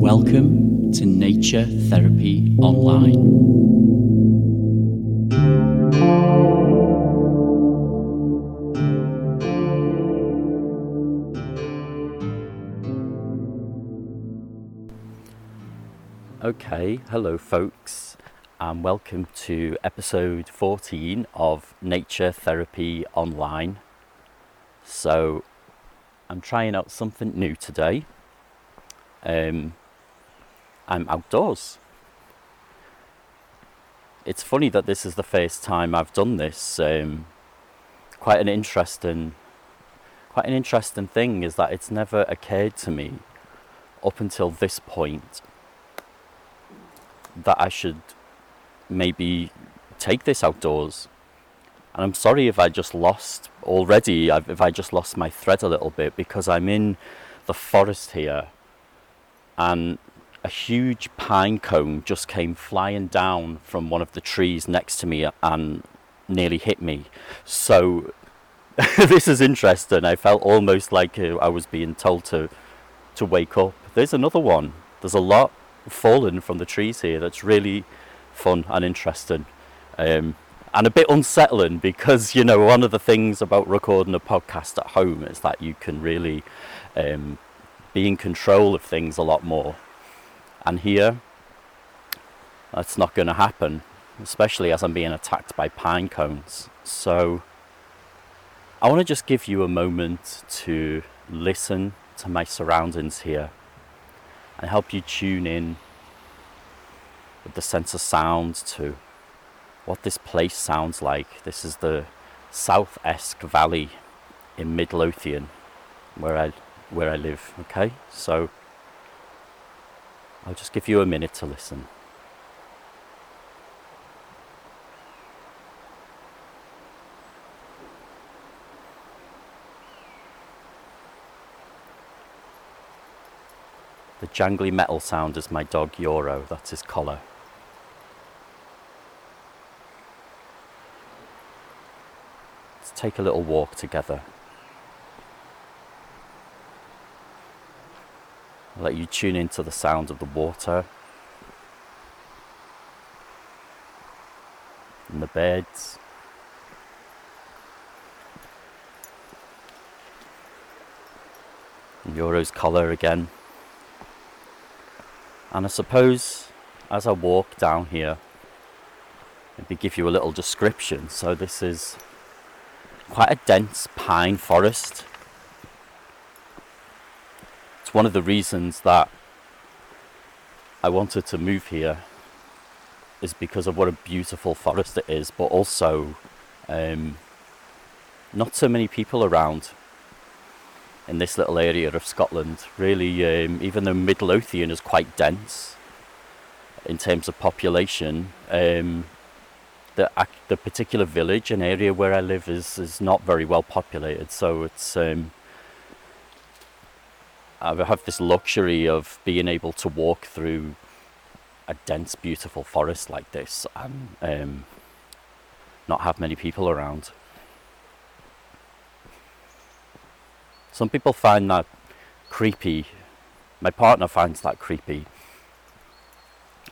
Welcome to Nature Therapy Online. Okay, hello, folks, and welcome to episode 14 of Nature Therapy Online. So, I'm trying out something new today um, I'm outdoors. It's funny that this is the first time I've done this. Um, quite an interesting, quite an interesting thing is that it's never occurred to me up until this point that I should maybe take this outdoors. And I'm sorry if I just lost already, if I just lost my thread a little bit because I'm in the forest here and a huge pine cone just came flying down from one of the trees next to me and nearly hit me. So this is interesting. I felt almost like uh, I was being told to to wake up. There's another one. There's a lot fallen from the trees here. That's really fun and interesting. Um, and a bit unsettling because you know one of the things about recording a podcast at home is that you can really um, be in control of things a lot more. And here, that's not going to happen, especially as I'm being attacked by pine cones. So, I want to just give you a moment to listen to my surroundings here and help you tune in with the sense of sound to what this place sounds like. This is the South Esk Valley in Midlothian, where I where I live. Okay, so I'll just give you a minute to listen. The jangly metal sound is my dog Euro, that's his collar. Take a little walk together. let you tune into the sound of the water and the beds. And Euro's colour again. And I suppose as I walk down here, maybe give you a little description. So this is quite a dense pine forest It's one of the reasons that I wanted to move here is because of what a beautiful forest it is, but also um, not so many people around in this little area of Scotland. Really, um, even though Midlothian is quite dense in terms of population, um, the the particular village and area where I live is is not very well populated. So it's um, I have this luxury of being able to walk through a dense, beautiful forest like this and um, not have many people around. Some people find that creepy. My partner finds that creepy.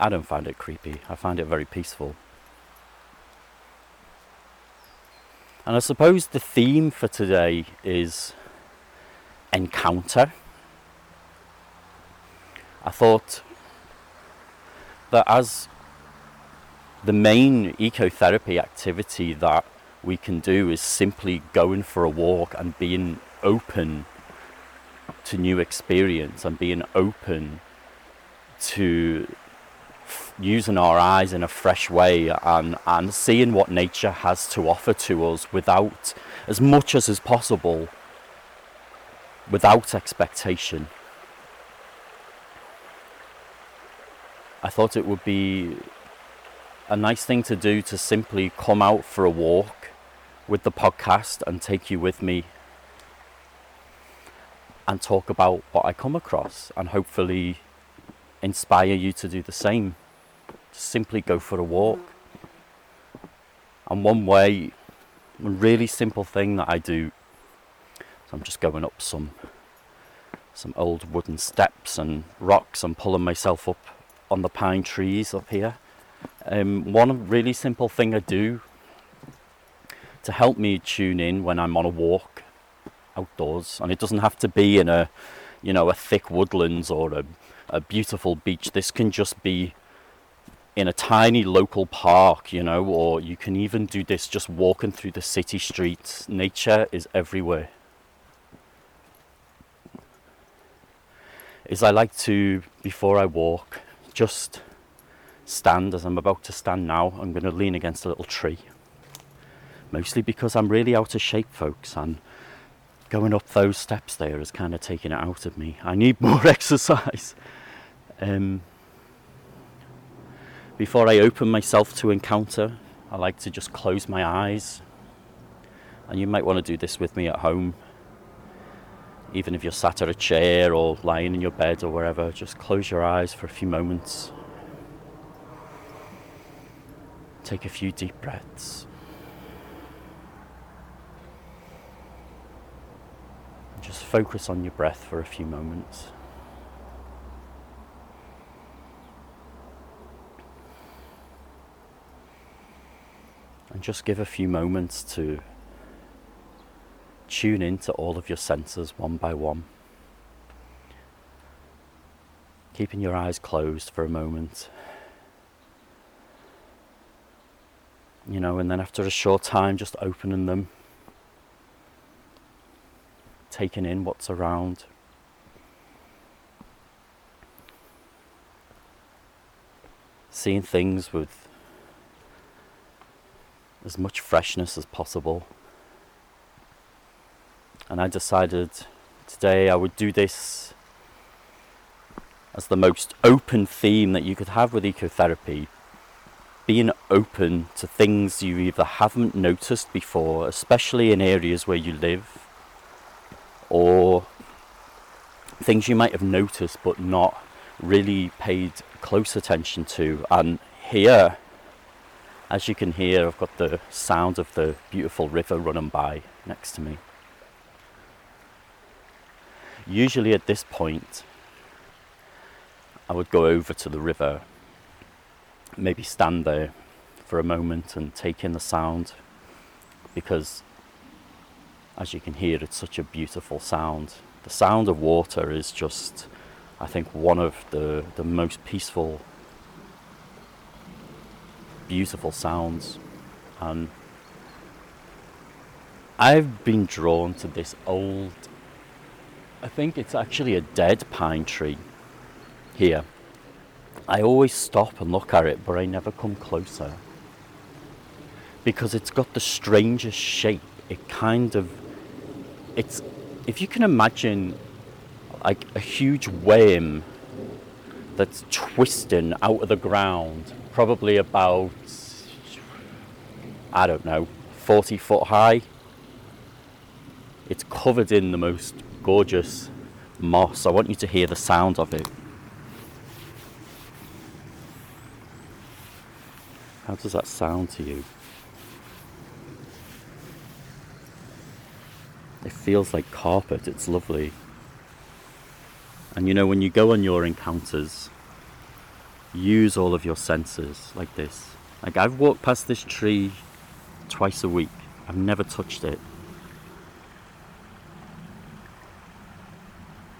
I don't find it creepy. I find it very peaceful. And I suppose the theme for today is encounter. I thought that as the main ecotherapy activity that we can do is simply going for a walk and being open to new experience and being open to using our eyes in a fresh way and, and seeing what nature has to offer to us without as much as is possible without expectation I thought it would be a nice thing to do to simply come out for a walk with the podcast and take you with me and talk about what I come across and hopefully inspire you to do the same. Simply go for a walk. And one way A really simple thing that I do. So I'm just going up some some old wooden steps and rocks and pulling myself up on the pine trees up here. Um, one really simple thing I do to help me tune in when I'm on a walk outdoors, and it doesn't have to be in a you know a thick woodlands or a, a beautiful beach. This can just be in a tiny local park, you know, or you can even do this just walking through the city streets. Nature is everywhere. Is I like to, before I walk, just stand as I'm about to stand now. I'm going to lean against a little tree. Mostly because I'm really out of shape, folks, and going up those steps there is kind of taking it out of me. I need more exercise. Um, before I open myself to encounter, I like to just close my eyes. And you might want to do this with me at home. Even if you're sat at a chair or lying in your bed or wherever, just close your eyes for a few moments. Take a few deep breaths. Just focus on your breath for a few moments. And just give a few moments to tune into all of your senses one by one. Keeping your eyes closed for a moment. You know, and then after a short time, just opening them, taking in what's around. Seeing things with as much freshness as possible. And I decided today I would do this as the most open theme that you could have with ecotherapy. Being open to things you either haven't noticed before, especially in areas where you live, or things you might have noticed but not really paid close attention to. And here, as you can hear, I've got the sound of the beautiful river running by next to me. Usually at this point, I would go over to the river, maybe stand there for a moment and take in the sound because, as you can hear, it's such a beautiful sound. The sound of water is just, I think, one of the, the most peaceful beautiful sounds. And I've been drawn to this old, I think it's actually a dead pine tree here. I always stop and look at it, but I never come closer. Because it's got the strangest shape. It kind of, it's, if you can imagine like a huge worm that's twisting out of the ground, probably about I don't know, 40 foot high. It's covered in the most gorgeous moss. I want you to hear the sound of it. How does that sound to you? It feels like carpet, it's lovely. And you know, when you go on your encounters, use all of your senses like this. Like I've walked past this tree twice a week. I've never touched it.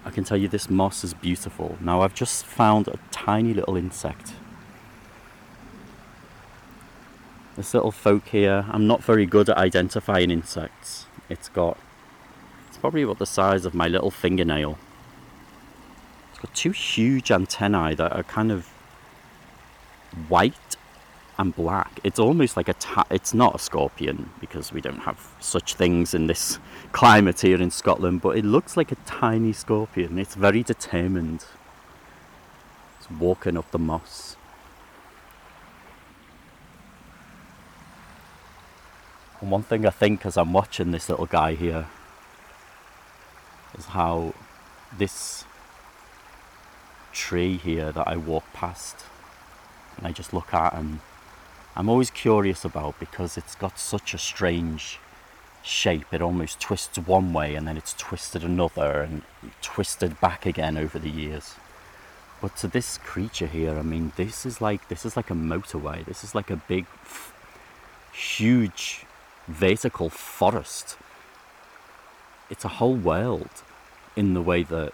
I can tell you this moss is beautiful. Now I've just found a tiny little insect. This little folk here, I'm not very good at identifying insects. It's got, it's probably about the size of my little fingernail. It's got two huge antennae that are kind of white and black. It's almost like a ta- it's not a scorpion because we don't have such things in this climate here in Scotland, but it looks like a tiny scorpion. It's very determined. It's walking up the moss. And one thing I think as I'm watching this little guy here is how this tree here that I walk past and I just look at and I'm always curious about because it's got such a strange shape. It almost twists one way and then it's twisted another and twisted back again over the years. But to this creature here, I mean, this is like this is like a motorway. This is like a big, huge, vertical forest. It's a whole world, in the way that,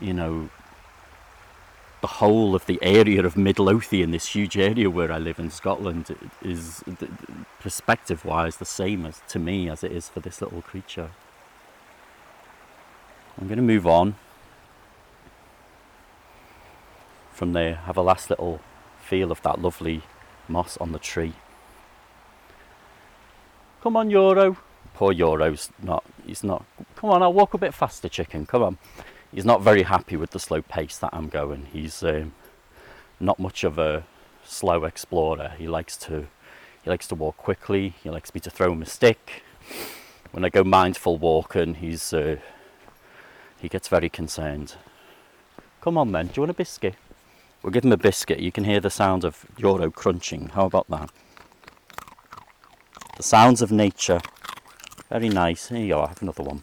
you know, the whole of the area of Midlothian, this huge area where I live in Scotland, is perspective wise the same as to me as it is for this little creature. I'm going to move on from there, have a last little feel of that lovely moss on the tree. Come on, Euro. Poor Euro's not, he's not, come on, I'll walk a bit faster, chicken, come on he's not very happy with the slow pace that I'm going. He's um, not much of a slow explorer. He likes to he likes to walk quickly. He likes me to throw him a stick. When I go mindful walking, he's uh, he gets very concerned. Come on, then. Do you want a biscuit? We'll give him a biscuit. You can hear the sound of Euro crunching. How about that? The sounds of nature. Very nice. Here you. I have another one.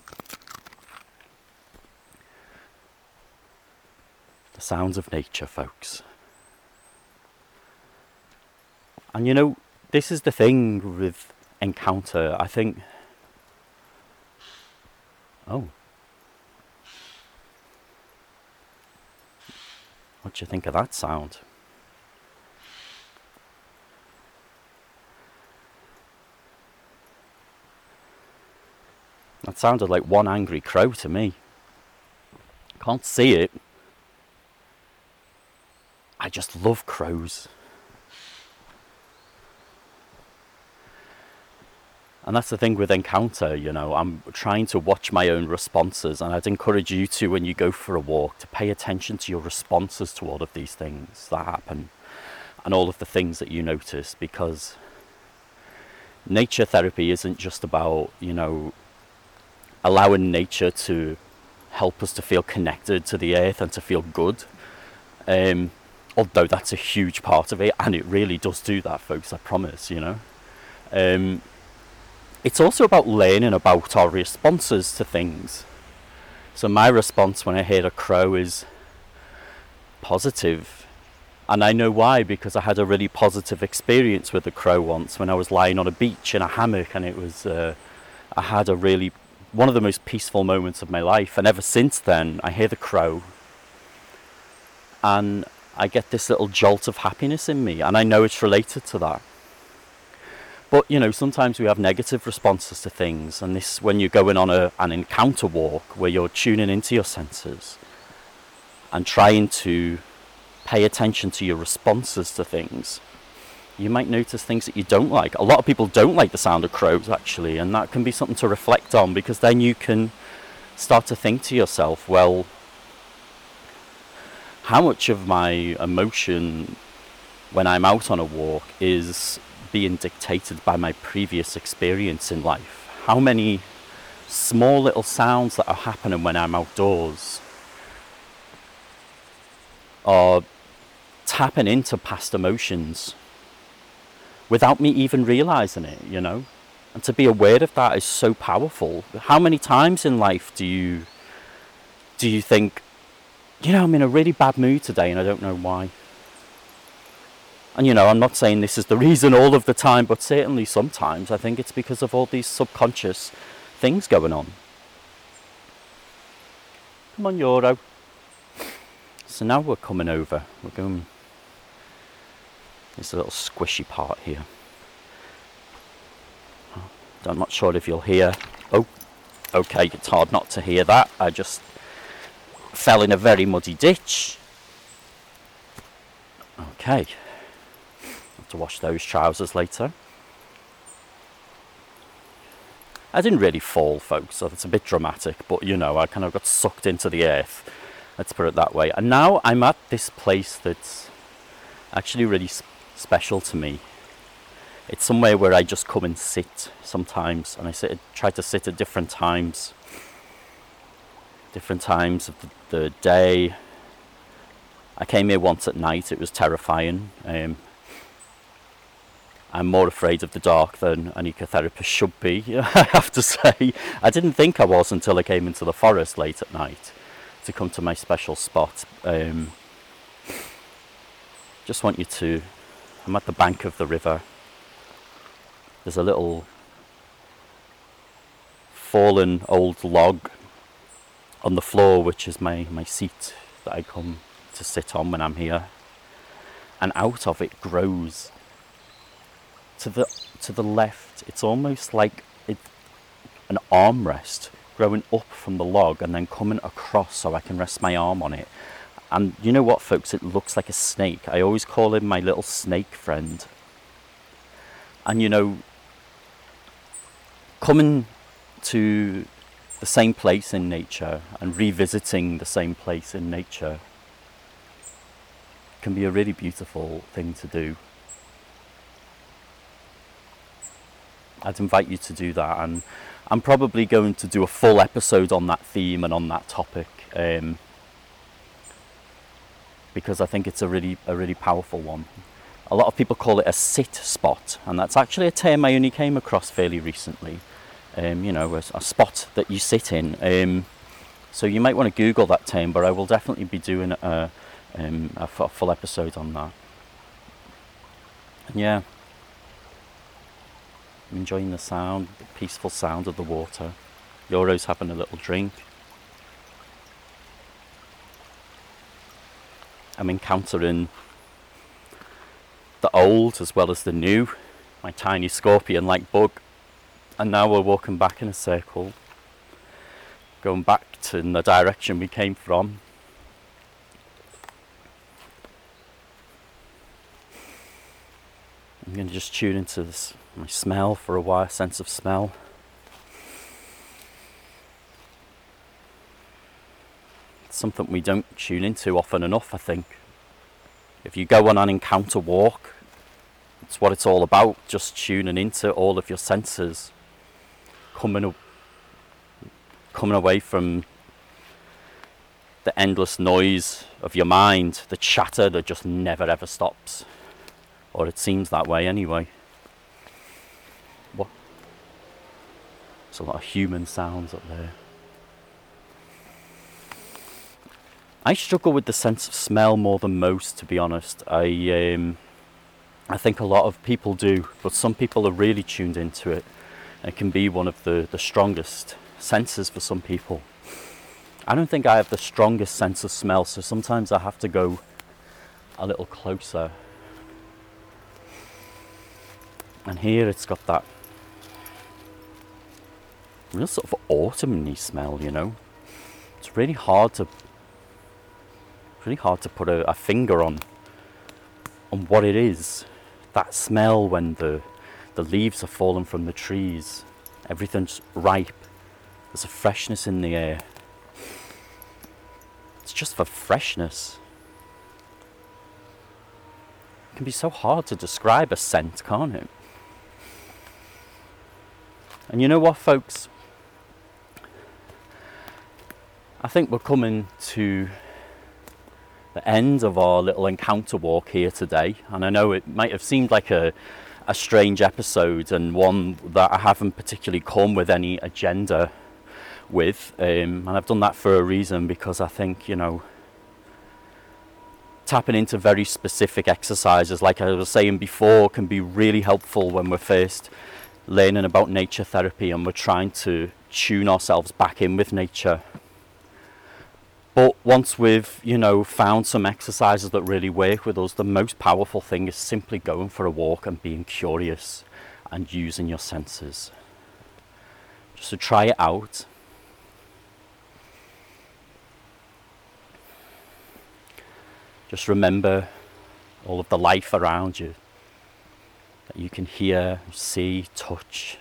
The sounds of nature, folks. And you know, this is the thing with Encounter. I think. Oh. What do you think of that sound? That sounded like one angry crow to me. Can't see it, I just love crows. And that's the thing with Encounter, you know, I'm trying to watch my own responses, and I'd encourage you to, when you go for a walk, to pay attention to your responses to all of these things that happen and all of the things that you notice because nature therapy isn't just about, you know, allowing nature to help us to feel connected to the earth and to feel good. Um, although that's a huge part of it, and it really does do that, folks. I promise. You know, um, it's also about learning about our responses to things. So my response when I hear a crow is positive. and I know why because I had a really positive experience with a crow once when I was lying on a beach in a hammock, and it was uh, I had a really one of the most peaceful moments of my life, and ever since then I hear the crow and I get this little jolt of happiness in me, and I know it's related to that. But you know, sometimes we have negative responses to things, and this when you're going on a, an encounter walk where you're tuning into your senses and trying to pay attention to your responses to things, you might notice things that you don't like. A lot of people don't like the sound of crows, actually, and that can be something to reflect on because then you can start to think to yourself, well, how much of my emotion when I'm out on a walk is being dictated by my previous experience in life? How many small little sounds that are happening when I'm outdoors are tapping into past emotions without me even realizing it, you know? And to be aware of that is so powerful. How many times in life do you do you think you know, I'm in a really bad mood today and I don't know why. And you know, I'm not saying this is the reason all of the time, but certainly sometimes I think it's because of all these subconscious things going on. Come on, Euro. So now we're coming over. We're going. There's a little squishy part here. I'm not sure if you'll hear. Oh, okay, it's hard not to hear that. I just fell in a very muddy ditch. Okay, have to wash those trousers later. I didn't really fall, folks, so it's a bit dramatic, but you know, I kind of got sucked into the earth. Let's put it that way. And now I'm at this place that's actually really special to me. It's somewhere where I just come and sit sometimes, and I sit, try to sit at different times different times of the, the day. I came here once at night, it was terrifying. Um, I'm more afraid of the dark than an ecotherapist should be, I have to say. I didn't think I was until I came into the forest late at night to come to my special spot. Um, just want you to. I'm at the bank of the river. There's a little fallen old log on the floor, which is my, my seat that I come to sit on when I'm here. And out of it grows to the to the left. It's almost like it, an armrest growing up from the log and then coming across so I can rest my arm on it. And you know what, folks? It looks like a snake. I always call him my little snake friend. And you know, coming to the same place in nature and revisiting the same place in nature can be a really beautiful thing to do. I'd invite you to do that, and I'm probably going to do a full episode on that theme and on that topic um, because I think it's a really a really powerful one. A lot of people call it a sit spot, and that's actually a term I only came across fairly recently um, you know, a, a, spot that you sit in. Um, so you might want to Google that term, but I will definitely be doing a, um, a, f- a full episode on that. And yeah, I'm enjoying the sound, the peaceful sound of the water. Euro's having a little drink. I'm encountering the old as well as the new, my tiny scorpion like bug and now we're walking back in a circle, going back to the direction we came from. I'm going to just tune into this, my smell for a while, sense of smell. It's something we don't tune into often enough, I think. If you go on an encounter walk, it's what it's all about, just tuning into all of your senses coming coming away from the endless noise of your mind, the chatter that just never ever stops. Or it seems that way anyway. What? There's a lot of human sounds up there. I struggle with the sense of smell more than most, to be honest. I, um, I think a lot of people do, but some people are really tuned into it. It can be one of the, the strongest senses for some people. I don't think I have the strongest sense of smell, so sometimes I have to go a little closer. And here it's got that real sort of autumny smell, you know. It's really hard to really hard to put a, a finger on on what it is. That smell when the the leaves have fallen from the trees. Everything's ripe. There's a freshness in the air. It's just for freshness. It can be so hard to describe a scent, can't it? And you know what, folks? I think we're coming to the end of our little encounter walk here today. And I know it might have seemed like a, a strange episode and one that I haven't particularly come with any agenda with. Um, and I've done that for a reason because I think, you know, tapping into very specific exercises, like I was saying before, can be really helpful when we're first learning about nature therapy and we're trying to tune ourselves back in with nature. But once we've, you know, found some exercises that really work with us, the most powerful thing is simply going for a walk and being curious and using your senses. Just to try it out. Just remember all of the life around you that you can hear, see, touch,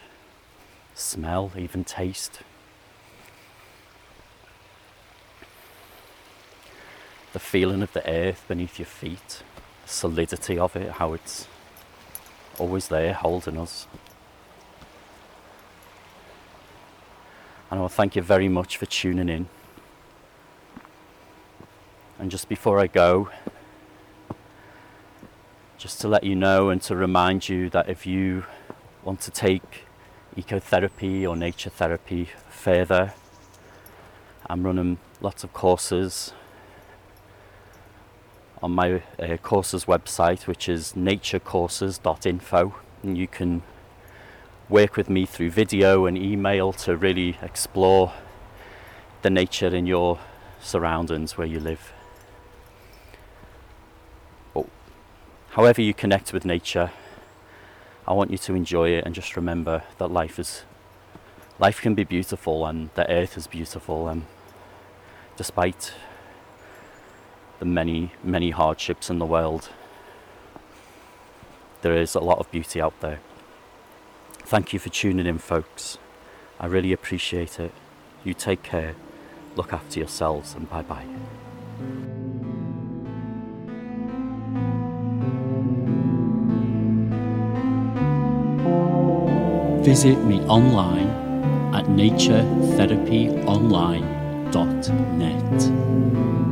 smell, even taste. The feeling of the earth beneath your feet, the solidity of it, how it's always there holding us. And I want to thank you very much for tuning in. And just before I go, just to let you know and to remind you that if you want to take ecotherapy or nature therapy further, I'm running lots of courses on my uh, courses website, which is naturecourses.info, and you can work with me through video and email to really explore the nature in your surroundings where you live. But however you connect with nature, I want you to enjoy it and just remember that life is life can be beautiful and the earth is beautiful and despite the many many hardships in the world there is a lot of beauty out there. Thank you for tuning in folks. I really appreciate it. You take care. Look after yourselves and bye bye. Visit me online at naturetherapyonline.net.